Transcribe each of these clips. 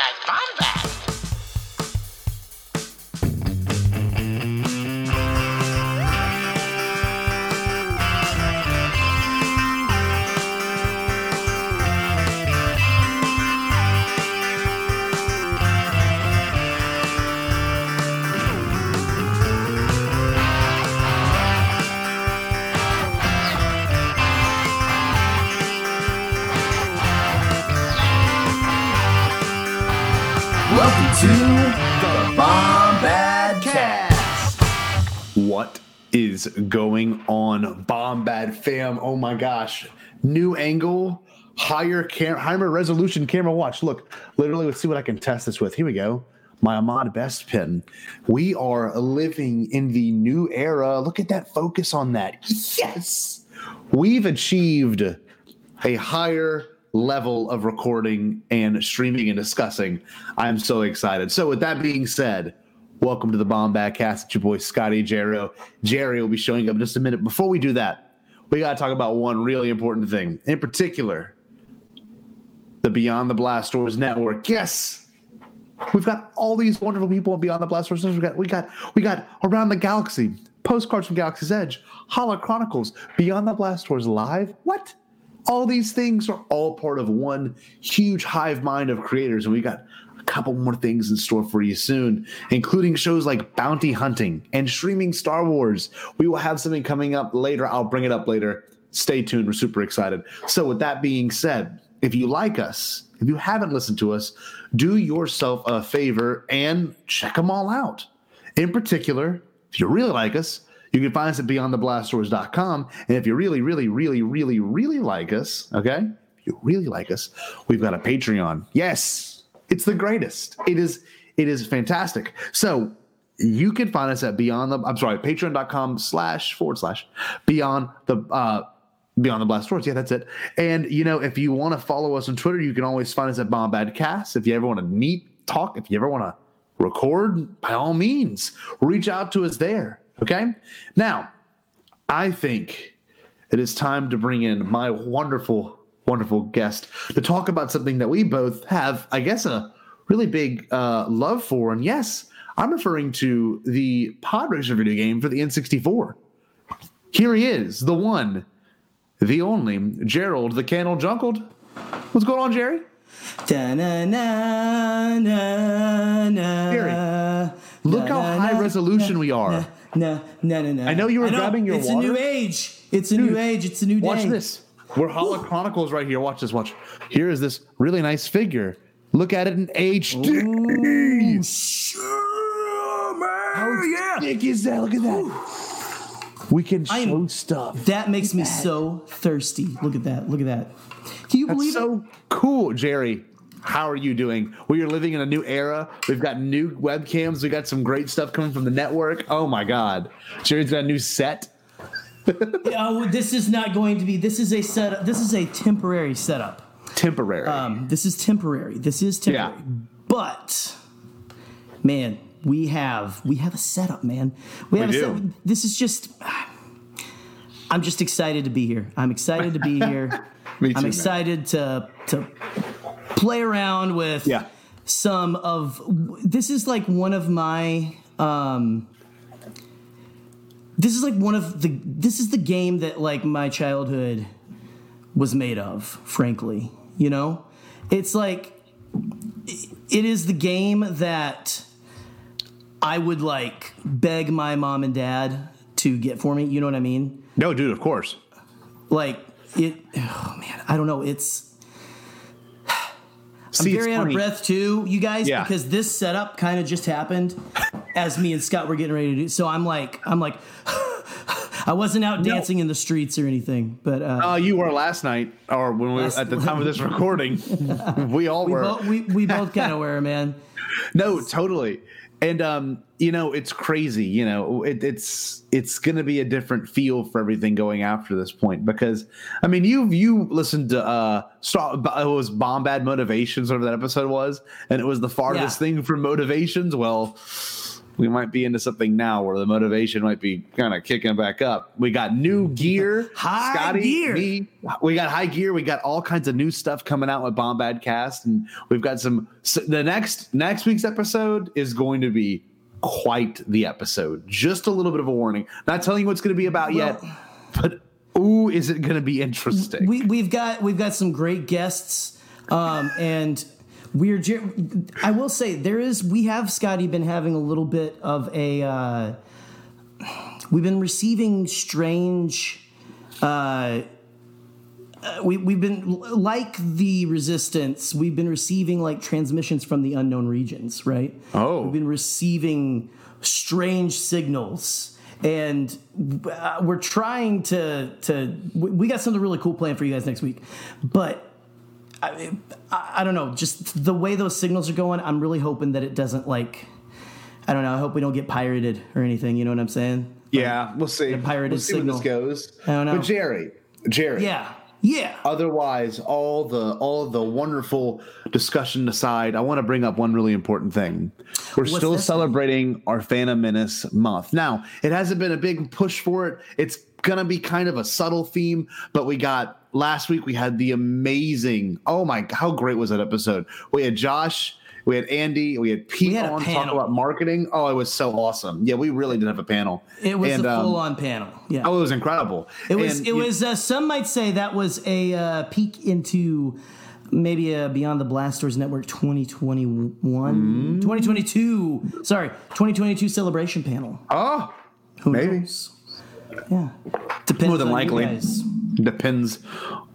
guys Bombad. Welcome is going on, Bombad fam? Oh my gosh. New angle, higher cam- higher resolution camera watch. Look, literally, let's see what I can test this with. Here we go. My Ahmed Best pin. We are living in the new era. Look at that focus on that. Yes. We've achieved a higher level of recording and streaming and discussing. I'm so excited. So, with that being said, welcome to the Bombad Cast. It's your boy Scotty Jarrow. Jerry will be showing up in just a minute. Before we do that, we got to talk about one really important thing, in particular, the Beyond the Blast Doors Network. Yes. We've got all these wonderful people on Beyond the Blast Doors. We got, we got, we got Around the Galaxy, Postcards from Galaxy's Edge, Hollow Chronicles, Beyond the Blast Doors Live. What? all these things are all part of one huge hive mind of creators and we got a couple more things in store for you soon including shows like bounty hunting and streaming star wars. We will have something coming up later. I'll bring it up later. Stay tuned. We're super excited. So with that being said if you like us if you haven't listened to us do yourself a favor and check them all out. In particular if you really like us you can find us at beyondtheblastdoors.com. And if you really, really, really, really, really like us, okay, if you really like us, we've got a Patreon. Yes, it's the greatest. It is, it is fantastic. So you can find us at beyond the, I'm sorry, patreon.com slash forward slash beyond the, uh, Beyond the Blast Doors. Yeah, that's it. And, you know, if you want to follow us on Twitter, you can always find us at Bombadcast. If you ever want to meet, talk, if you ever want to record, by all means, reach out to us there. Okay. Now, I think it is time to bring in my wonderful, wonderful guest to talk about something that we both have, I guess, a really big uh, love for. And yes, I'm referring to the Pod Racer video game for the N64. Here he is, the one, the only, Gerald the Candle Junkled. What's going on, Jerry? Jerry, look how high resolution we are. No, no, no, no. I know you were grabbing your It's water. a new age. It's a new age. It's a new day. Watch this. We're Hollow Chronicles right here. Watch this. Watch. Here is this really nice figure. Look at it in HD. Sure, man. How yeah. big is that? Look at that. We can show I'm- stuff. That makes me so thirsty. Look at that. Look at that. Can you That's believe it? so cool, Jerry. How are you doing? We are living in a new era. We've got new webcams. We got some great stuff coming from the network. Oh my God. Jerry's got a new set. Oh, this is not going to be. This is a setup. This is a temporary setup. Temporary. Um, this is temporary. This is temporary. Yeah. But man, we have we have a setup, man. We have We a do. setup. This is just. I'm just excited to be here. I'm excited to be here. Me too, I'm man. excited to to play around with Yeah. some of. This is like one of my. Um, this is like one of the. This is the game that like my childhood was made of. Frankly, you know, it's like it is the game that I would like beg my mom and dad to get for me. You know what I mean? no, dude, of course. Like it. Oh man, I don't know. It's See, it's very out of breath too, you guys, Yeah. because this setup kind of just happened as me and Scott were getting ready to do. So I'm like, I'm like, I wasn't out dancing in the streets or anything, but uh, Uh, you were last night, or when we Last- at the time of this recording, we all we, were. both, we we both kind of were, man. No, totally. And um, you know, it's crazy. You know, it, it's it's going to be a different feel for everything going after this point because I mean, you you listened to uh, Star, it was Bombad Motivations, whatever that episode was, and it was the farthest Yeah. thing from Motivations. Well, we might be into something now where the motivation might be kind of kicking back up. We got new gear, High Scotty, gear. me, we got high gear. We got all kinds of new stuff coming out with Bombad Cast, and we've got some. So the next next week's episode is going to be quite the episode. Just a little bit of a warning. Not telling you what it's going to be about yet, but ooh, is it going to be interesting? we we've got we've got some great guests, um, and we're. ge- I will say there is. We have Scotty been having a little bit of a. Uh, we've been receiving strange. Uh, uh, we we've been like the resistance. We've been receiving like transmissions from the unknown regions, right? Oh. we've been receiving strange signals, and uh, we're trying to to. We we got something really cool planned for you guys next week, but. I, I don't know, just the way those signals are going. I'm really hoping that it doesn't like. I don't know. I hope we don't get pirated or anything. You know what I'm saying? yeah, we'll see. pirated we'll see where this signal. goes. I don't know. But Jerry, Jerry, Yeah, yeah. otherwise all the all the wonderful discussion aside i want to bring up one really important thing we're still this? celebrating our phantom menace month now it hasn't been a big push for it it's gonna be kind of a subtle theme but we got last week we had the amazing oh my how great was that episode we had josh we had Andy, we had Pete We had on talk about marketing. Oh, it was so awesome. Yeah, we really did have a panel. It was And, a um, full on panel. Yeah. Oh, it was incredible. It was. And it was. Uh, some might say that was a uh, peek into maybe a Beyond the Blast Doors Network 2021, Mm. 2022. Sorry, 2022 celebration panel. Oh, Who maybe. knows? Yeah, depends. More than on you likely. guys. Depends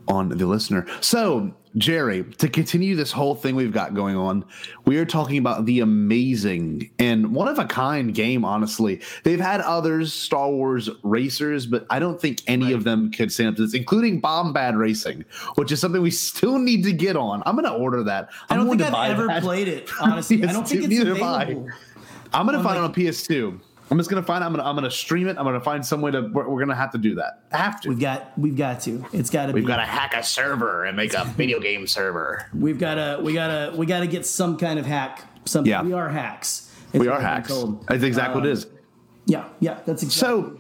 on the listener. So, Jerry, to continue this whole thing we've got going on, we are talking about the amazing and one of a kind game, honestly. They've had others, Star Wars racers, but I don't think any of them could stand up to this, including Bombad Racing, which is something we still need to get on. I'm going to order that. I I'm don't think I've ever that. played it. Honestly, I don't think it's Neither have I. available. I'm going to find like- it on PS2. I'm just gonna find. I'm gonna. I'm gonna stream it. I'm gonna find some way to. We're, we're gonna have to do that. Have to. We've got. We've got to. It's got to be. We've got to hack a server and make a video game server. We've got to. We got to. We got to get some kind of hack. Something. Yeah. We are hacks. We are hacks. That's exactly what it is. Yeah. Yeah. That's exactly. So,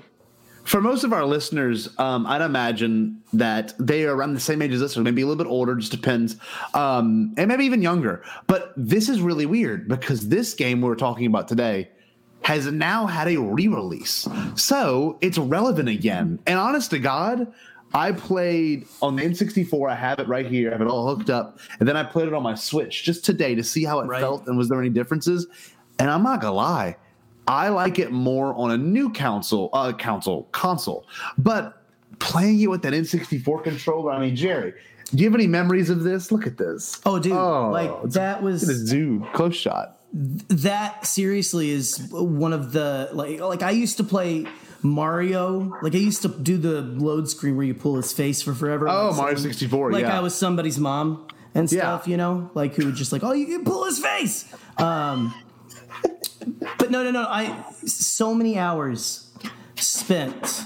for most of our listeners, um, I'd imagine that they are around the same age as us, or maybe a little bit older, just depends, um, and maybe even younger. But this is really weird because this game we're talking about today has now had a re-release, so it's relevant again. And honest to God. I played on the N64. I have it right here. I have it all hooked up. And then I played it on my Switch just today to see how it Right. felt and was there any differences. And I'm not gonna lie, I like it more on a new console, uh, console, console. But playing it with that N64 controller, I mean, Jerry, do you have any memories of this? Look at this. Oh, dude! like that Look at this was dude, close shot. That. Seriously, is one of the like like I used to play Mario. Like I used to do the load screen where you pull his face for forever. Oh, like Mario 64, Like yeah. I was somebody's mom and Yeah. stuff. You know, like who would just like, oh, you can pull his face. Um, but no, no, no. I so many hours spent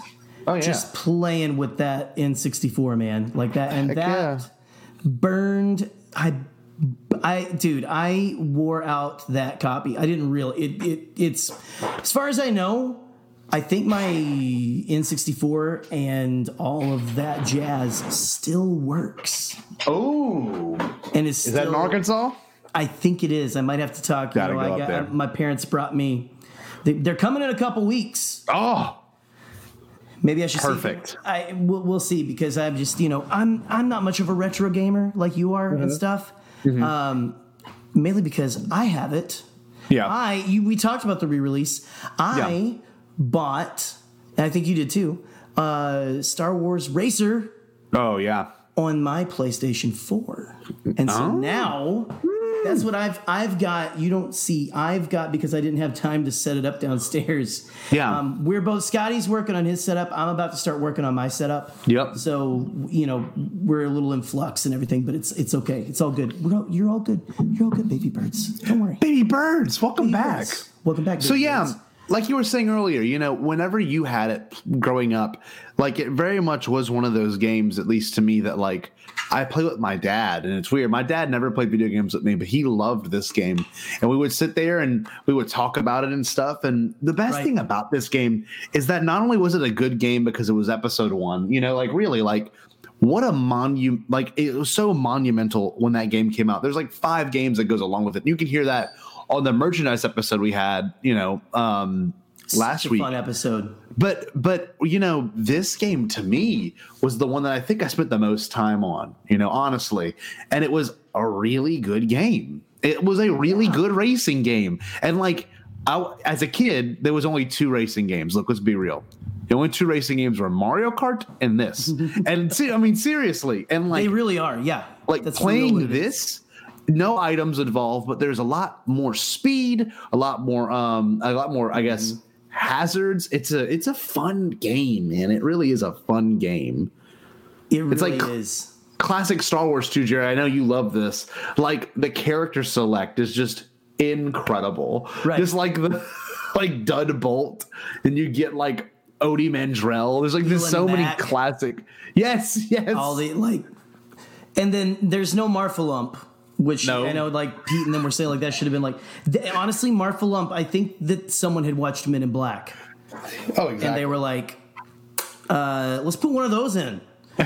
Oh yeah. just playing with that N64, man, like that, and Heck that yeah. burned. I, I, dude, I wore out that copy. I didn't really. It, it, it's as far as I know. I think my N64 and all of that jazz still works, oh, and is is that in Arkansas? I think it is. I might have to talk. You Gotta know, go I got there. my parents brought me. They, they're coming in a couple weeks. Oh, Maybe I should Perfect. See, I we'll, we'll see because I'm just you know I'm I'm not much of a retro gamer like you are Mm-hmm. and stuff. Um, mainly because I have it. yeah. I you, we talked about the re-release. I Yeah. bought, and I think you did too. Uh, Star Wars Racer oh yeah. on my PlayStation 4. And so Oh. now that's what I've I've got. You don't see I've got because I didn't have time to set it up downstairs. Yeah. Um, we're both Scotty's working on his setup. I'm about to start working on my setup. Yep. So you know we're a little in flux and everything, but it's it's okay. It's all good. We're all, you're all good. You're all good, baby birds. Don't worry. Baby birds, welcome Baby back. birds. Welcome back. So yeah, birds. like you were saying earlier, you know, whenever you had it growing up, like it very much was one of those games, at least to me, that like I play with my dad, and it's weird. My dad never played video games with me, but he loved this game, and we would sit there and we would talk about it and stuff. And the best Right. thing about this game is that not only was it a good game because it was episode one, you know, like really, like what a monument! like it was so monumental when that game came out. There's like five games that goes along with it. You can hear that on the merchandise episode we had, you know, um last Such a week. fun episode. But but you know, this game to me was the one that I think I spent the most time on, you know, honestly. And it was a really good game. It was a really good racing game. And like I, as a kid, there was only two racing games. Look, let's be real. The only two racing games were Mario Kart and this. and see, I mean, seriously. And like They really are. Yeah. like That's playing really what it is. this no items involved but there's a lot more speed a lot more um a lot more i guess Mm-hmm. Hazards. It's a it's a fun game man. It really is a fun game. It really it's like- is. classic star wars too jerry. I know you love this. Like the character select is just incredible. Right. just like the like dud bolt and you get like Ody Mandrell. There's like there's Elon so many classic yes yes. All the like and then there's no Marfalump, which No. I know like Pete and them were saying like that should have been like honestly Marfalump I think that someone had watched Men in Black oh exactly and they were like uh, let's put one of those in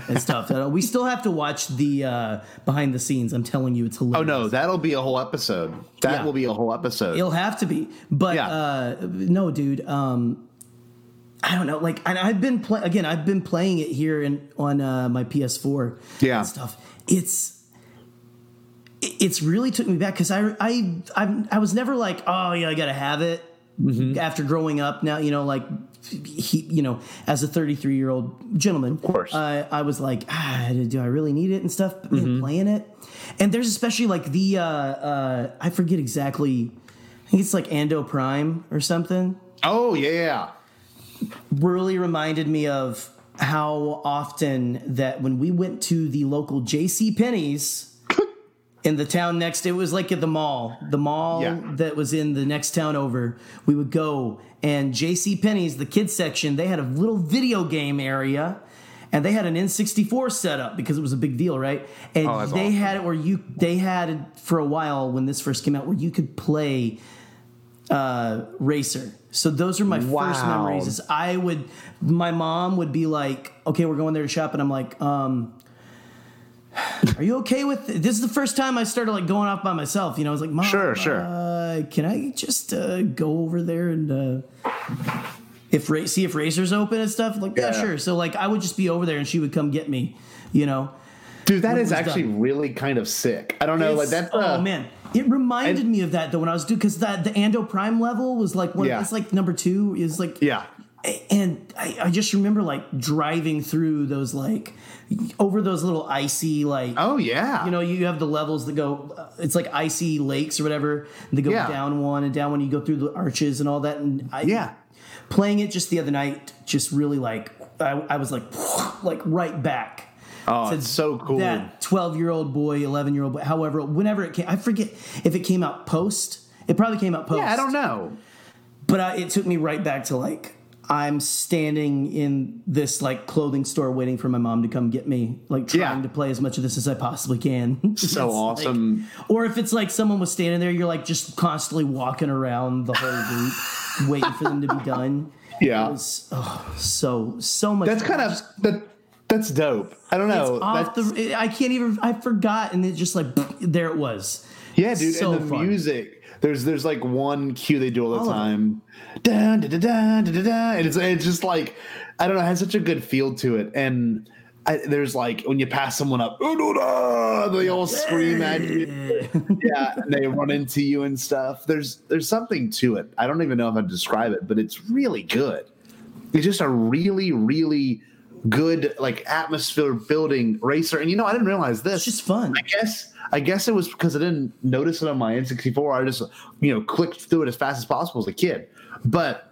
and stuff. Uh, we still have to watch the uh, behind the scenes. I'm telling you, it's hilarious. Oh no, that'll be a whole episode. That Yeah. will be a whole episode. It'll have to be. But Yeah. uh, no, dude. Um, I don't know. Like, and I've been playing again. I've been playing it here in on uh, my PS4. Yeah. and stuff. It's it- it's really took me back because I I I I was never like, oh yeah, I gotta have it. Mm-hmm. After growing up, now you know, like he, you know, as a 33 year old gentleman, of course. uh, I was like, ah, do I really need it and stuff? But Mm-hmm. man, playing it, and there's especially like the uh, uh, I forget exactly. I think it's like Ando Prime or something. oh yeah. Really reminded me of how often that when we went to the local J.C. Penney's in the town next, it was like at the mall, the mall Yeah. that was in the next town over. We would go and J.C. Penney's, the kids section, they had a little video game area. And they had an N64 set up because it was a big deal, right? And Oh, they awesome. had it where you they had it for a while when this first came out where you could play uh, racer. So those are my first memories. Is I would, my mom would be like, "Okay, we're going there to shop," and I'm like, um, "Are you okay with this?" Is the first time I started like going off by myself. You know, I was like, "Mom, Sure, sure. Uh, can I just uh, go over there and uh, if ra- see if Racer's open and stuff?" Like, yeah. Yeah. sure. So like, I would just be over there, and she would come get me. You know, Dude, that is actually done. really kind of sick. I don't know, like It's- that's oh uh, man, it reminded and- me of that though when I was doing because that the Ando Prime level was like one. Yeah. It's like number two is like Yeah. And I, I just remember like driving through those like over those little icy like Oh yeah. you know you have the levels that go uh, it's like icy lakes or whatever they go Yeah. down one and down one you go through the arches and all that and I Yeah. playing it just the other night just really like I, I was like like right back Oh, it's so cool. that 12 year old boy 11 year old boy however whenever it came I forget if it came out post it probably came out post yeah, I don't know. but I, it took me right back to like I'm standing in this like clothing store waiting for my mom to come get me, like trying Yeah. to play as much of this as I possibly can. So It's like- awesome. or if it's like someone was standing there, you're like just constantly walking around the whole loop, waiting for them to be done. Yeah. It was oh, so so much. That's fun. kind of that that's dope. I don't know. The. I can't even. I forgot, and it just like there it was. Yeah, dude, So and the fun. music. There's there's like one cue they do all the All time. Da, da, da, da, da, da. And it's it's just like I don't know, it has such a good feel to it. And I, there's like when you pass someone up, they all scream at you. yeah, and they run into you and stuff. There's there's something to it. I don't even know if I'd describe it, but it's really good. It's just a really, really good like atmosphere building racer. And you know, I didn't realize this. It's just fun. I guess I guess it was because I didn't notice it on my N64. I just you know clicked through it as fast as possible as a kid, but.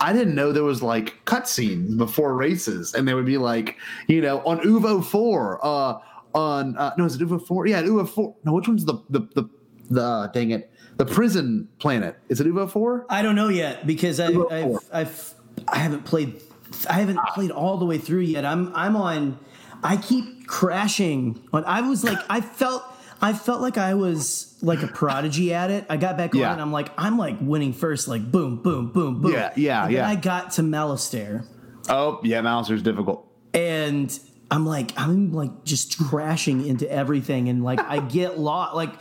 I didn't know there was like cutscenes before races, and they would be like, you know, on Oovo Four, uh, on uh, no, is it Oovo Four? Yeah, Oovo Four. No, which one's the the the the dang it the prison planet. Is it Oovo four? I don't know yet because I, I've. I've I haven't played I haven't played all the way through yet. I'm I'm on. I keep crashing on. I was like I felt I felt like I was like a prodigy at it. I got back Yeah. on and I'm like I'm like winning first. Like boom boom boom boom. Yeah, yeah, and yeah. I got to Malastare Oh yeah, Mouser's difficult. and I'm like I'm like just crashing into everything and like I get lost like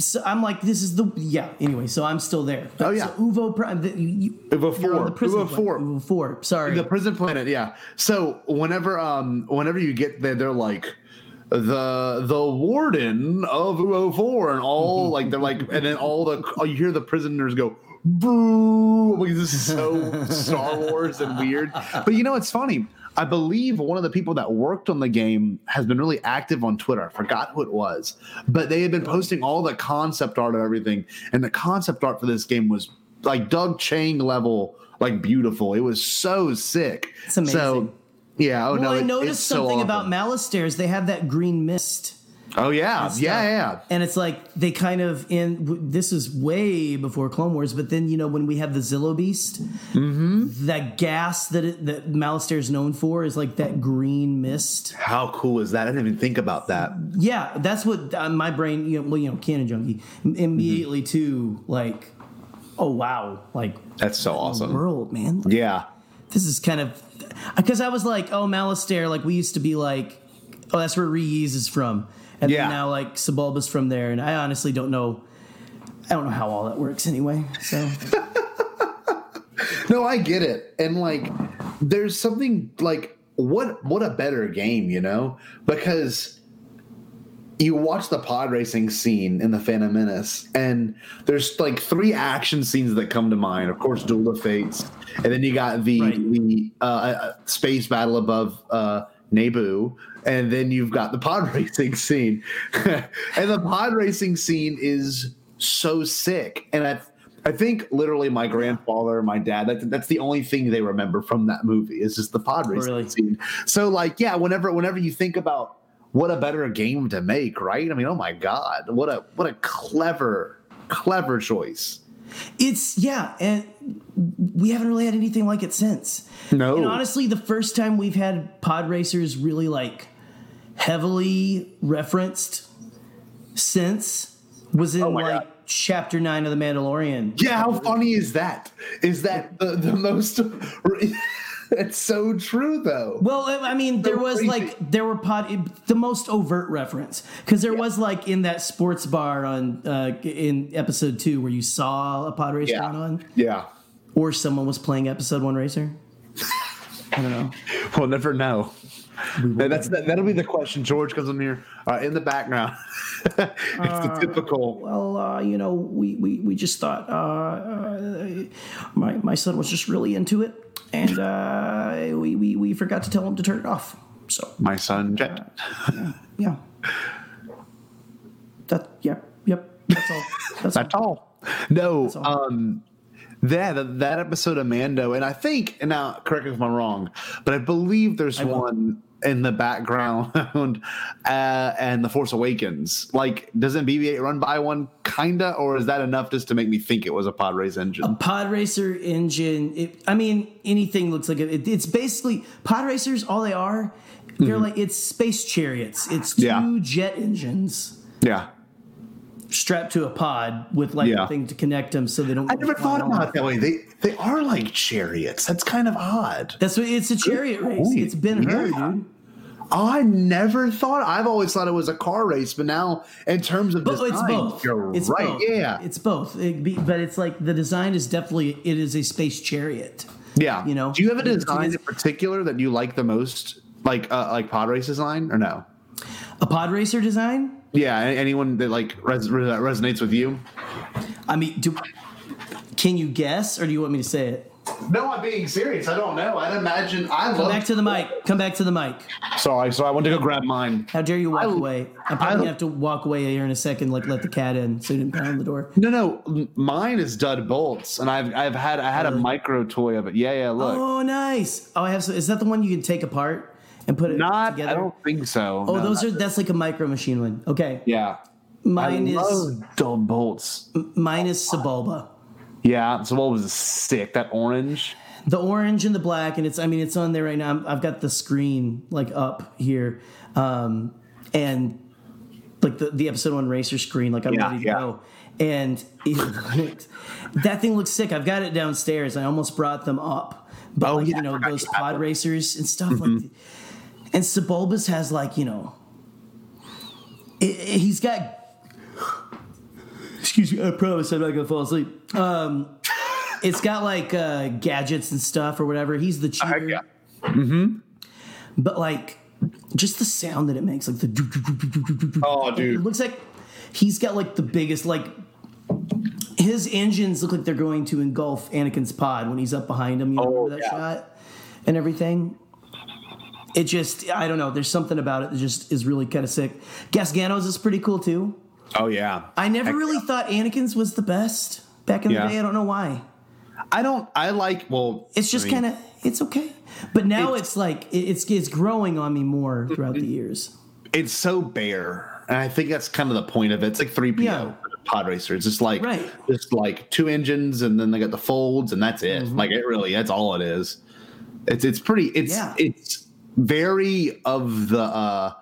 so I'm like this is the yeah anyway so I'm still there Oh, yeah. so Oovo Prime the, you, Oovo four. Oovo planet. four. Oovo four sorry The prison planet, yeah. So whenever um whenever you get there, they're like the the warden of UO4 and all like they're like and then all the you hear the prisoners go boo like this is so Star Wars and weird. But you know it's funny. I believe one of the people that worked on the game has been really active on Twitter. I forgot who it was, but they had been posting all the concept art of everything, and the concept art for this game was like Doug Chiang level, like beautiful. It was so sick. It's amazing. So, yeah. Oh well no, I it- noticed so something awesome. about Malastares they have that green mist Oh yeah, yeah, yeah. and it's like they kind of in w- this is way before Clone Wars but then you know when we have the Zillo Beast Mm-hmm. that gas that it, that Malastare is known for is like that green mist How cool is that? I didn't even think about that. Yeah, that's what uh, my brain. You know, well, you know, canon junkie im- immediately to like, oh wow, like That's so awesome. world, man. Yeah. This is kind of because I was like, oh, Malastare, like we used to be like, oh, that's where Reese is from, and Yeah. then now like Sebulba's from there, and I honestly don't know. I don't know how all that works anyway. So No, I get it. And like there's something like what what a better game, you know? Because you watch the pod racing scene in the Phantom Menace, and there's like three action scenes that come to mind. Of course, Duel of Fates, and then you got the Right. the uh, uh, space battle above uh, Naboo, and then you've got the pod racing scene, and the pod racing scene is so sick. And I I think literally my grandfather, my dad, that, that's the only thing they remember from that movie is just the pod racing Really? scene. So like, yeah, whenever whenever you think about what a better game to make, right? I mean, oh my god, what a what a clever clever choice. it's yeah, and we haven't really had anything like it since. No. And honestly, the first time we've had pod racers really like heavily referenced since was in Oh like God. chapter nine of the Mandalorian. Yeah, how funny is that? Is that the, the most it's so true though. Well, I mean, there was crazy. like there were pod the most overt reference because there was like in that sports bar on uh, in episode two where you saw a pod race Yeah. going on, Yeah. or someone was playing episode one racer. I don't know. We'll never know. And that's that, that'll be the question. George comes in here uh, in the background. it's the typical. Well, uh, you know, we, we, we just thought uh, uh, my my son was just really into it, and uh, we, we we forgot to tell him to turn it off. So My son Jet. yeah, that yeah yep that's all. That's all. That's all. No, all. um, that that episode of Mando, and I think, and now correct me if I'm wrong, but I believe there's won't. one in the background, uh, and the Force Awakens. Like, doesn't BB-8 run by one, kinda, or is that enough just to make me think it was a pod race engine? A pod racer engine it, i mean anything looks like it, it- it's basically pod racers all they are they're like it's space chariots it's two Mm-hmm. Yeah. jet engines yeah, strapped to a pod with like Yeah. a thing to connect them so they don't I never thought about it that way. They they are like chariots. That's kind of odd. that's what it's a chariot race point. it's been heard Yeah. dude I never thought. I've always thought it was a car race, but now in terms of but design, it's both you're it's right. both. Yeah, it's both It be, but it's like the design is definitely it is a space chariot yeah. you know, do you have a design in particular that you like the most, like uh, like pod race design, or no? a pod racer design Yeah, anyone that like res- that resonates with you? i mean do can you guess or do you want me to say it No, I'm being serious. I don't know. I'd imagine. I come love. back to the mic come back to the mic Sorry, so I went to go grab mine. How dare you walk I- away? I'm probably I- gonna have to walk away here in a second, like let the cat in, so you didn't pound the door. No, no, mine is dud bolts, and I've I've had I had a micro toy of it. Yeah, yeah. Look, Oh, nice. Oh, I have. Some, is that the one you can take apart and put it not. together? I don't think so. oh, No, those are. That's like a micro machine one. Okay. Yeah. Mine I is love dud bolts. mine is Sebulba. Yeah, so what was sick? That orange. The orange and the black, and it's I mean it's on there right now. I'm, I've got the screen like up here, um, and like the the episode one racer screen. Like I'm Yeah, ready to yeah. go, and it, that thing looks sick. I've got it downstairs. I almost brought them up, but Oh, like yeah, you know those pod. Mm-hmm. racers and stuff like. And Sebulbas has like you know, it, it- he's got. Excuse me, I promise I'm not gonna fall asleep. Um, it's got like uh, gadgets and stuff or whatever. He's the cheater, yeah. but like just the sound that it makes, like the. Oh, It dude. looks like he's got like the biggest like. His engines look like they're going to engulf Anakin's pod when he's up behind him. You know, Oh, remember that yeah. shot and everything. It just, I don't know. There's something about it that just is really kind of sick. Gasgano's is pretty cool too. Oh yeah. I never really thought Anakin's was the best back in Yeah. the day. I don't know why. I don't. I like. Well, It's just I mean, kind of it's okay, but now It's- it's, like it- it's it's growing on me more throughout the years. It's so bare, and I think that's kind of the point of it. It's like three PO Yeah. pod racer. It's just like Right. just like two engines, and then they got the folds, and that's it. Mm-hmm. Like it really, that's all it is. It's it's pretty. It's Yeah. it's very of the uh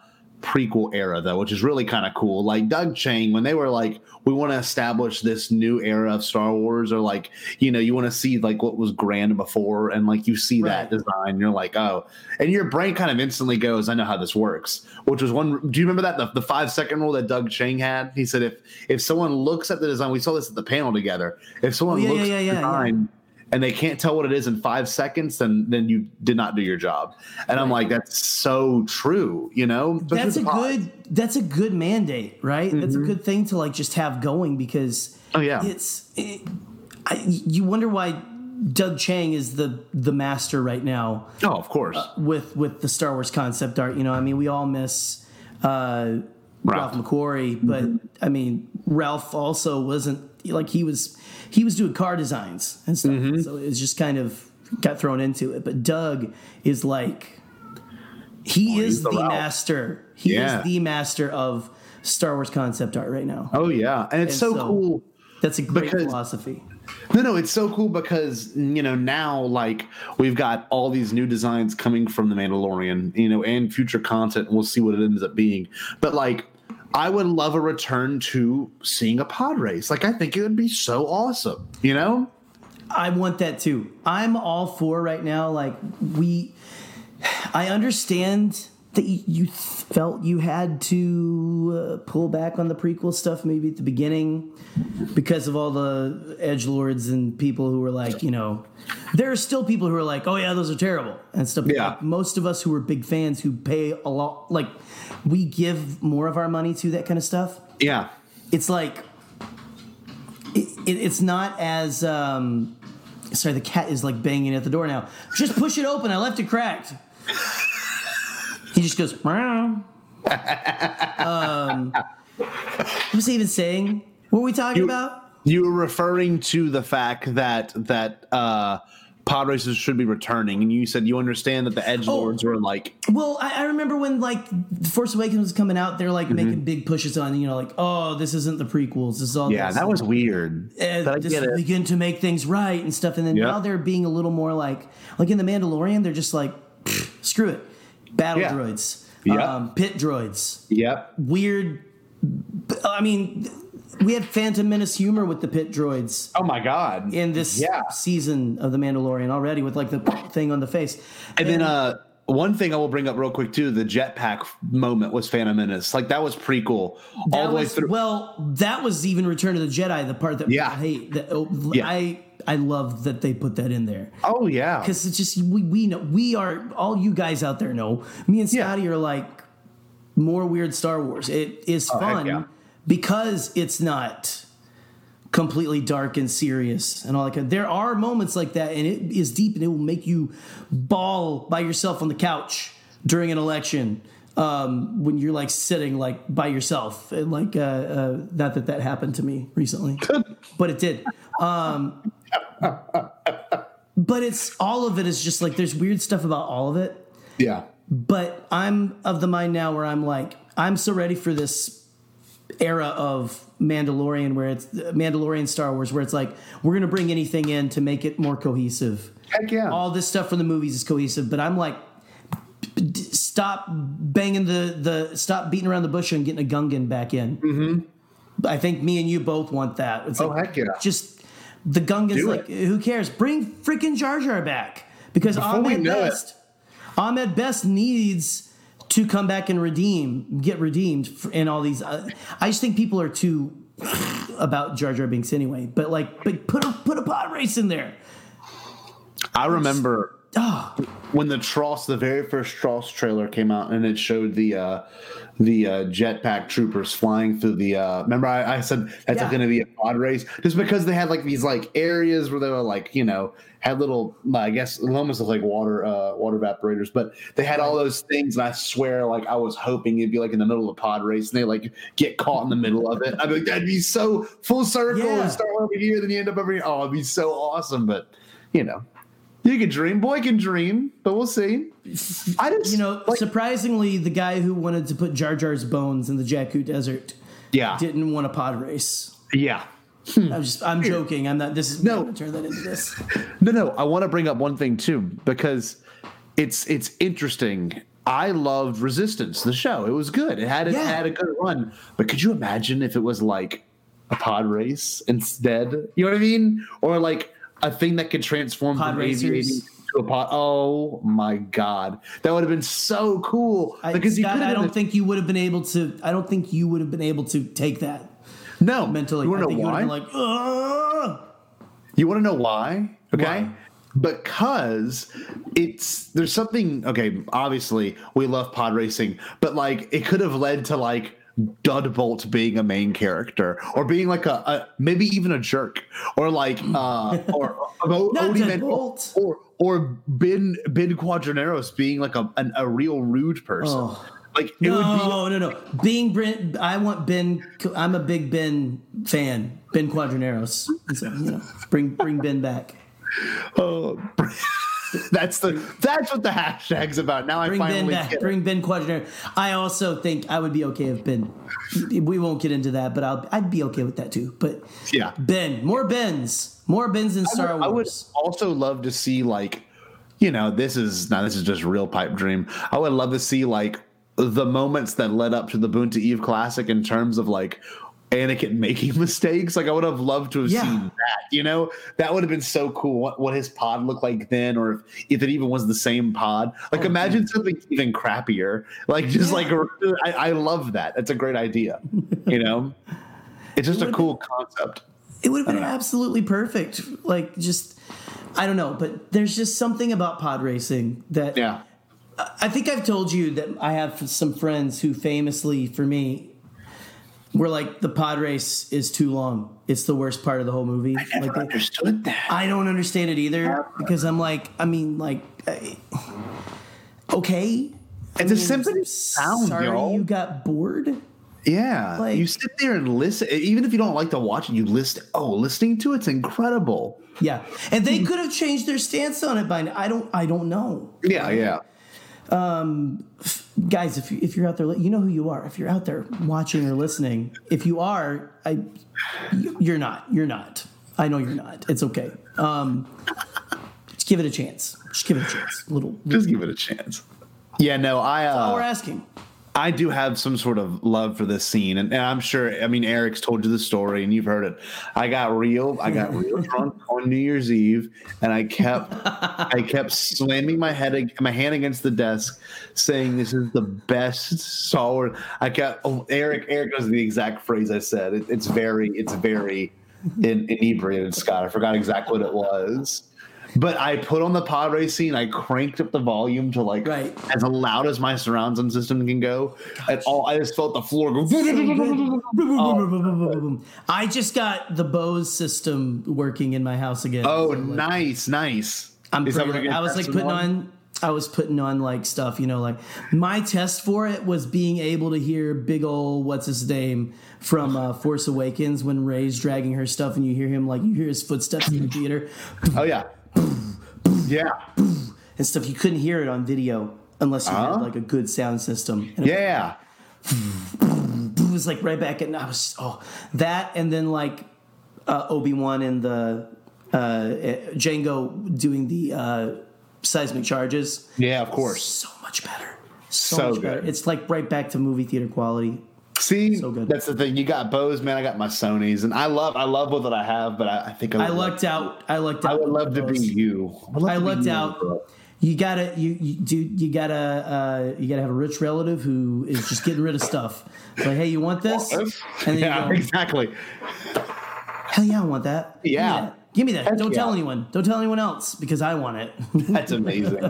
prequel era though, which is really kind of cool. Like Doug Chiang, when they were like, we want to establish this new era of Star Wars, or like, you know, you want to see like what was grand before, and like you see that design, you're like, oh, and your brain kind of instantly goes, I know how this works. Which was one. Do you remember that the, the five second rule that Doug Chiang had? He said if if someone looks at the design, we saw this at the panel together. If someone Oh, yeah, looks yeah, at the yeah, yeah, design. And they can't tell what it is in five seconds, then then you did not do your job. And I'm like, that's so true, you know. Especially That's a pods. good that's a good mandate, right? That's a good thing to like just have going because Oh, yeah. it's it, I, you wonder why Doug Chiang is the the master right now Oh, of course. with with the Star Wars concept art. You know, I mean, we all miss uh, Ralph Ralph. McQuarrie, but mm-hmm. I mean, Ralph also wasn't like he was he was doing car designs and stuff, mm-hmm. so it's just kind of got thrown into it. But Doug is like he oh, he's is the Ralph. master. He Yeah. is the master of Star Wars concept art right now. oh yeah, and it's and so, so- cool. That's a great Because- philosophy. No, no, it's so cool because you know now like we've got all these new designs coming from the Mandalorian, you know, and future content. We'll see what it ends up being, but like. I would love a return to seeing a pod race. Like I think it would be so awesome, you know? I want that too. I'm all for right now. Like we, I understand that you, felt you had to uh, pull back on the prequel stuff maybe at the beginning because of all the edge lords and people who were like, you know, there are still people who are like, oh yeah, those are terrible and stuff. Yeah. Like, most of us who are big fans who pay a lot, like we give more of our money to that kind of stuff Yeah. it's like it, it, it's not as um sorry the cat is like banging at the door now just push it open i left it cracked he just goes meow. um what was he even saying what were we talking You- about You were referring to the fact that that uh pod races should be returning, and you said you understand that the edge Oh. lords were like, well I, I remember when like force awakens was coming out they're like making big pushes on you know like oh this isn't the prequels this is all yeah, this. that was weird. uh, but I just get it. begin to make things right and stuff. And then Yeah. now they're being a little more like, like in the Mandalorian, they're just like, screw it, battle Yeah. droids, Yeah. um, pit droids, Yep. weird. I mean, we had Phantom Menace humor with the pit droids Oh my god. in this Yeah. season of the Mandalorian already, with like the thing on the face. And then uh one thing I will bring up real quick too, the jetpack moment was Phantom Menace. Like that was pretty cool. All the way through. Well, that was even Return of the Jedi, the part that Yeah. I hate. That, oh, Yeah. I I love that they put that in there. oh yeah. because it's just we we know we are all you guys out there know me and Yeah. Scotty are like more weird Star Wars. It is Oh, fun yeah. because it's not completely dark and serious and all that. Kind there are moments like that, and it is deep, and it will make you bawl by yourself on the couch during an election. Um, when you're like sitting like by yourself, and like uh, uh, not that that happened to me recently, but it did. Um, but it's all of it is just like there's weird stuff about all of it. yeah. But I'm of the mind now where I'm like, I'm so ready for this era of Mandalorian, where it's Mandalorian Star Wars, where it's like we're gonna bring anything in to make it more cohesive. Heck yeah. All this stuff from the movies is cohesive, but I'm like, stop banging the the stop beating around the bush and getting a Gungan back in. Mm-hmm. I think me and you both want that. It's Oh, like, heck yeah. Just the Gungans, Do like it. who cares? Bring freaking Jar Jar back because Before Ahmed it- Best, Ahmed Best needs to come back and redeem, get redeemed in all these. Uh, I just think people are too about Jar Jar Binks anyway. But like, but put a put a pod race in there. I remember When the Tross, the very first Tross trailer came out, and it showed the uh, the uh, jetpack troopers flying through the. Uh, remember, I, I said that's Yeah. going to be a pod race, just because they had like these like areas where they were like you know had little, I guess, it almost like water uh, water evaporators, but they had all those things, and I swear, like I was hoping it'd be like in the middle of a pod race, and they like get caught in the middle of it. I'd be like, that'd be so full circle, Yeah. and start over here, then you end up over here. Oh, it'd be so awesome, but you know. You can dream, boy can dream, but we'll see. I just, you know, like, surprisingly, the guy who wanted to put Jar Jar's bones in the Jakku Desert yeah, didn't want a pod race. yeah. I'm just, I'm joking. I'm not. This is No. Gonna turn that into this. No, no. I want to bring up one thing too because it's it's interesting. I loved Resistance, the show. It was good. It had it Yeah. had a good run. But could you imagine if it was like a pod race instead? You know what I mean? Or like a thing that could transform Pod from aviating to a pod. Oh my god, that would have been so cool. I, because you Scott, I don't think you would have been able to. I don't think you would have been able to take that no mentally. You want I to think know you would why? have been like, Ugh! You want to know why? Okay. Why? Because it's there's something okay, obviously we love pod racing, but like it could have led to like Dudbolt being a main character or being like a, a maybe even a jerk or like uh or or, Odie Man- or or Ben Ben Quadinaros being like a an, a real rude person. Oh. Like it would be No, no, no. Being Ben, I want Ben. I'm a big Ben fan. Ben Quadinaros. So, you know, bring bring Ben back. oh, that's the that's what the hashtag's about. Now I Bring Ben finally back. it. Bring Ben Quadinaros. I also think I would be okay if Ben. We won't get into that, but I'll, I'd be okay with that too. But Yeah. Ben, more Bens, more Bens in Star Wars. I would also love to see like, you know, this is now this is just real pipe dream. I would love to see like the moments that led up to the Boonta Eve Classic in terms of like Anakin making mistakes. Like I would have loved to have Yeah. seen that. You know, that would have been so cool. What what his pod looked like then, or if, if it even was the same pod. Like oh, imagine something even crappier. Like just Oh, Yeah. like I, I love that. That's a great idea. You know, it's just a would've cool concept. It would have been absolutely perfect. Like just I don't know, but there's just something about pod racing that Yeah. I think I've told you that I have some friends who famously for me were like the pod race is too long. It's the worst part of the whole movie. Never like understood that. I don't understand it either because I'm like I mean like I- okay. And the symphony sound, Sorry y'all. you got bored. Yeah, Like- you sit there and listen. Even if you don't like to watch it, you listen. Oh, listening to it's incredible. Yeah. And they could have changed their stance on it by now. I don't I don't know. Yeah, yeah. Guys if, you, if you're out there you know who you are. If you're out there watching or listening if you are i you- you're not. You're not. I know you're not. It's okay. Um just give it a chance. Just give it a chance. Little Just give it a chance. Yeah, no, I all we're uh, asking I do have some sort of love for this scene, and, and I'm sure. I mean, Eric's told you the story, and you've heard it. I got real. I got real drunk on New Year's Eve, and I kept I kept slamming my head my hand against the desk, saying, "This is the best Wars." I kept. Oh, Eric Eric knows the exact phrase I said. It, it's very it's very in, inebriated, Scott. I forgot exactly what it was. But I put on the pod scene. I cranked up the volume to like Right. as loud as my surround sound system can go. And all I just felt the floor go. i just got the bose system working in my house again Oh, So, like, nice, nice. I'm Is pretty, I was like putting on I was putting on like stuff, you know, like my test for it was being able to hear big ole what's his name from uh, Force Awakens when Rey's dragging her stuff and you hear him like you hear his footsteps in the theater Oh yeah, yeah, and stuff. You couldn't hear it on video unless you Uh-huh. had like a good sound system. And yeah. It was like right back and I was oh that and then like uh, Obi Wan and the uh, Jango doing the uh, seismic charges. Yeah, of course. So much better. So, So much better. It's like right back to movie theater quality. See, So that's the thing. You got Bose, man. I got my Sony's, and I love, I love what I have, but I, I think I, I lucked out. I lucked out. I would love to be you. I to lucked you, out. bro. You gotta, you, you dude, you gotta, uh, you gotta have a rich relative who is just getting rid of stuff. Like, hey, you want this? Yeah, exactly. hell yeah, I want that. Yeah. Give me that. Heck Don't tell anyone. Don't tell anyone else because I want it. That's amazing.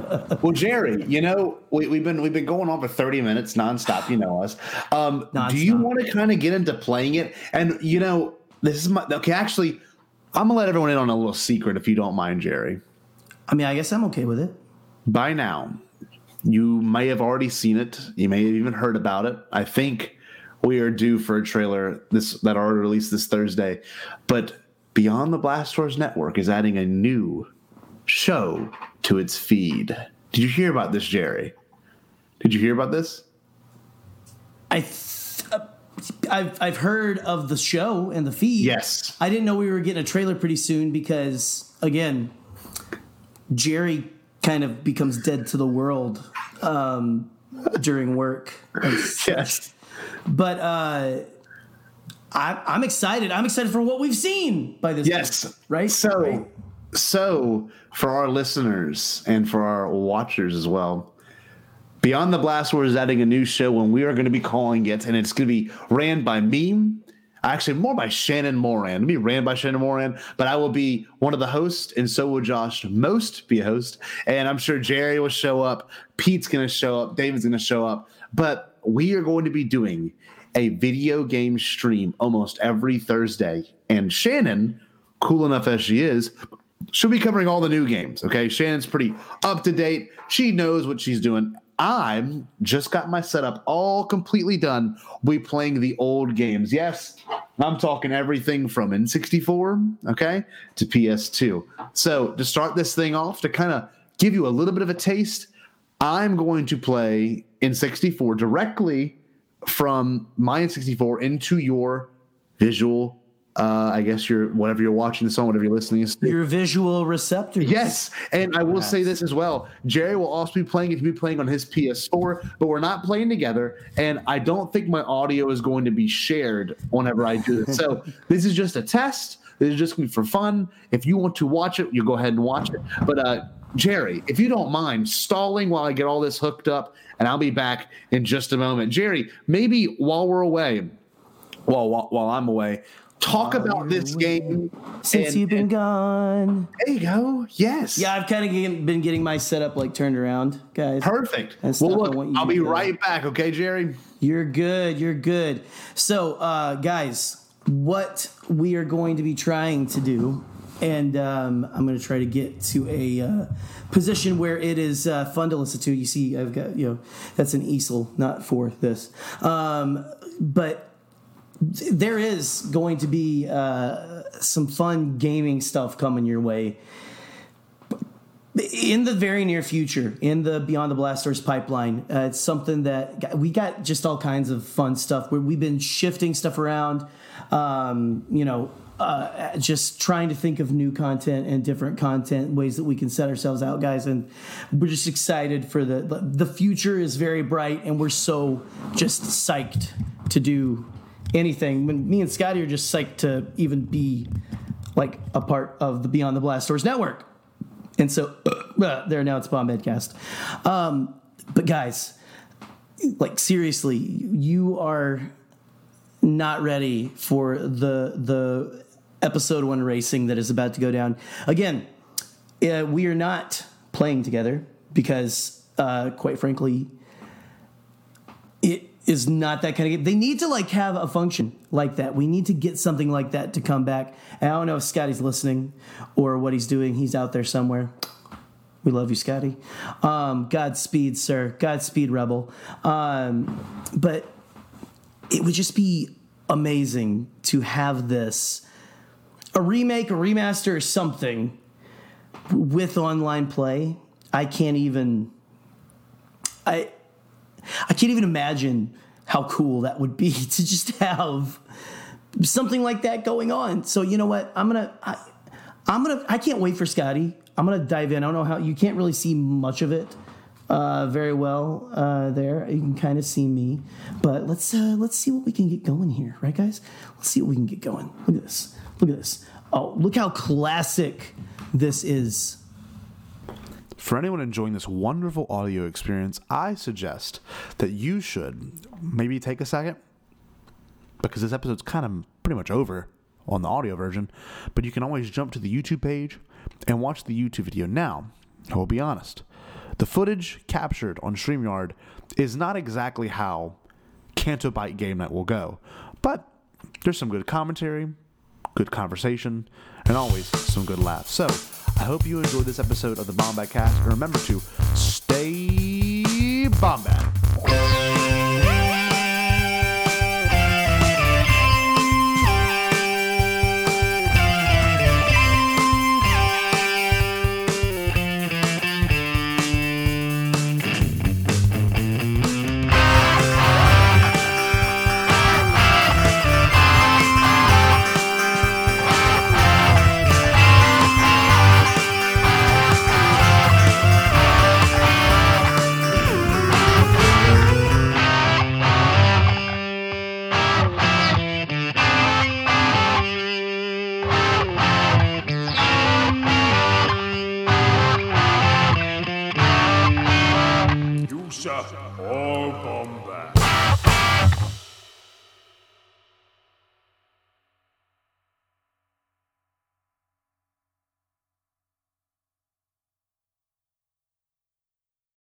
well, Jerry, you know we, we've been we've been going on for thirty minutes nonstop. You know us. Um, do you want to kind of get into playing it? And you know, this is my okay. Actually, I'm gonna let everyone in on a little secret, if you don't mind, Jerry. I mean, I guess I'm okay with it. By now, you may have already seen it. You may have even heard about it. I think we are due for a trailer this that already released this Thursday. But Beyond the Blast Doors Network is adding a new show to its feed. Did you hear about this, Jerry? Did you hear about this? I, th- uh, I've I've heard of the show and the feed. Yes. I didn't know we were getting a trailer pretty soon because again, Jerry kind of becomes dead to the world um, during work. Yes. But uh, I, I'm excited. I'm excited for what we've seen by this. Yes. point, right. So, Right? so for our listeners and for our watchers as well, Beyond the Blast Doors is adding a new show, when we are going to be calling it, and it's going to be ran by me. Actually, more by Shannon Moran. It'll be ran by Shannon Moran, but I will be one of the hosts, and so will Josh Most be a host. And I'm sure Jerry will show up. Pete's going to show up. David's going to show up. But we are going to be doing a video game stream almost every Thursday. And Shannon, cool enough as she is, she'll be covering all the new games. Okay. Shannon's pretty up to date. She knows what she's doing. I'm just got my setup all completely done. We playing the old games. Yes, I'm talking everything from N64, okay, to PS2. So to start this thing off, to kind of give you a little bit of a taste, I'm going to play N64 directly from my N64 into your visual. Uh, I guess you're whatever you're watching this on, whatever you're listening to. Your visual receptors. Yes, and I will say this as well. Jerry will also be playing. He'll be playing on his PS4, but we're not playing together. And I don't think my audio is going to be shared whenever I do this. So this is just a test. This is just going to be for fun. If you want to watch it, you go ahead and watch it. But uh, Jerry, if you don't mind stalling while I get all this hooked up, and I'll be back in just a moment. Jerry, maybe while we're away, well, while, while I'm away, talk about this game. Since and- you've been gone. there you go. Yes. Yeah, I've kind of been getting my setup like turned around, guys. Perfect. That's well, look, I'll be right back. Okay, Jerry. You're good. You're good. So, uh, guys, what we are going to be trying to do, and um, I'm going to try to get to a uh, position where it is uh, fun to listen to. You see, I've got you know that's an easel, not for this, um, but there is going to be uh, some fun gaming stuff coming your way in the very near future in the beyond the Blast Doors pipeline uh, it's something that we got just all kinds of fun stuff. Where we've been shifting stuff around um, you know uh, just trying to think of new content and different content ways that we can set ourselves out guys. And we're just excited for the the future is very bright and we're so just psyched to do anything. When me and scotty are just psyched to even be like a part of the beyond the Blast Doors network and so uh, there now it's Bombadcast. Um, but guys, like seriously, you are not ready for the the episode one racing that is about to go down. Again, uh, we are not playing together because, uh, quite frankly, it is not that kind of game. They need to like have a function like that. We need to get something like that to come back. And I don't know if Scotty's listening or what he's doing. He's out there somewhere. We love you, Scotty. Um, Godspeed, sir. Godspeed, Rebel. Um, but it would just be amazing to have this a remake, a remaster, or something with online play. I can't even. I I can't even imagine how cool that would be to just have something like that going on. So you know what? I'm gonna I, I'm gonna I can't wait for Scotty. I'm gonna dive in. I don't know how you can't really see much of it uh, very well uh, there. You can kind of see me, but let's uh, let's see what we can get going here, right, guys? Let's see what we can get going. Look at this. Look at this. Oh, look how classic this is. For anyone enjoying this wonderful audio experience, I suggest that you should maybe take a second because this episode's kind of pretty much over on the audio version, but you can always jump to the YouTube page and watch the YouTube video. Now, I will be honest, the footage captured on StreamYard is not exactly how Canto Bight Game Night will go, but there's some good commentary, good conversation, and always some good laughs. So, I hope you enjoyed this episode of the Bombad Cast, and remember to stay Bombad.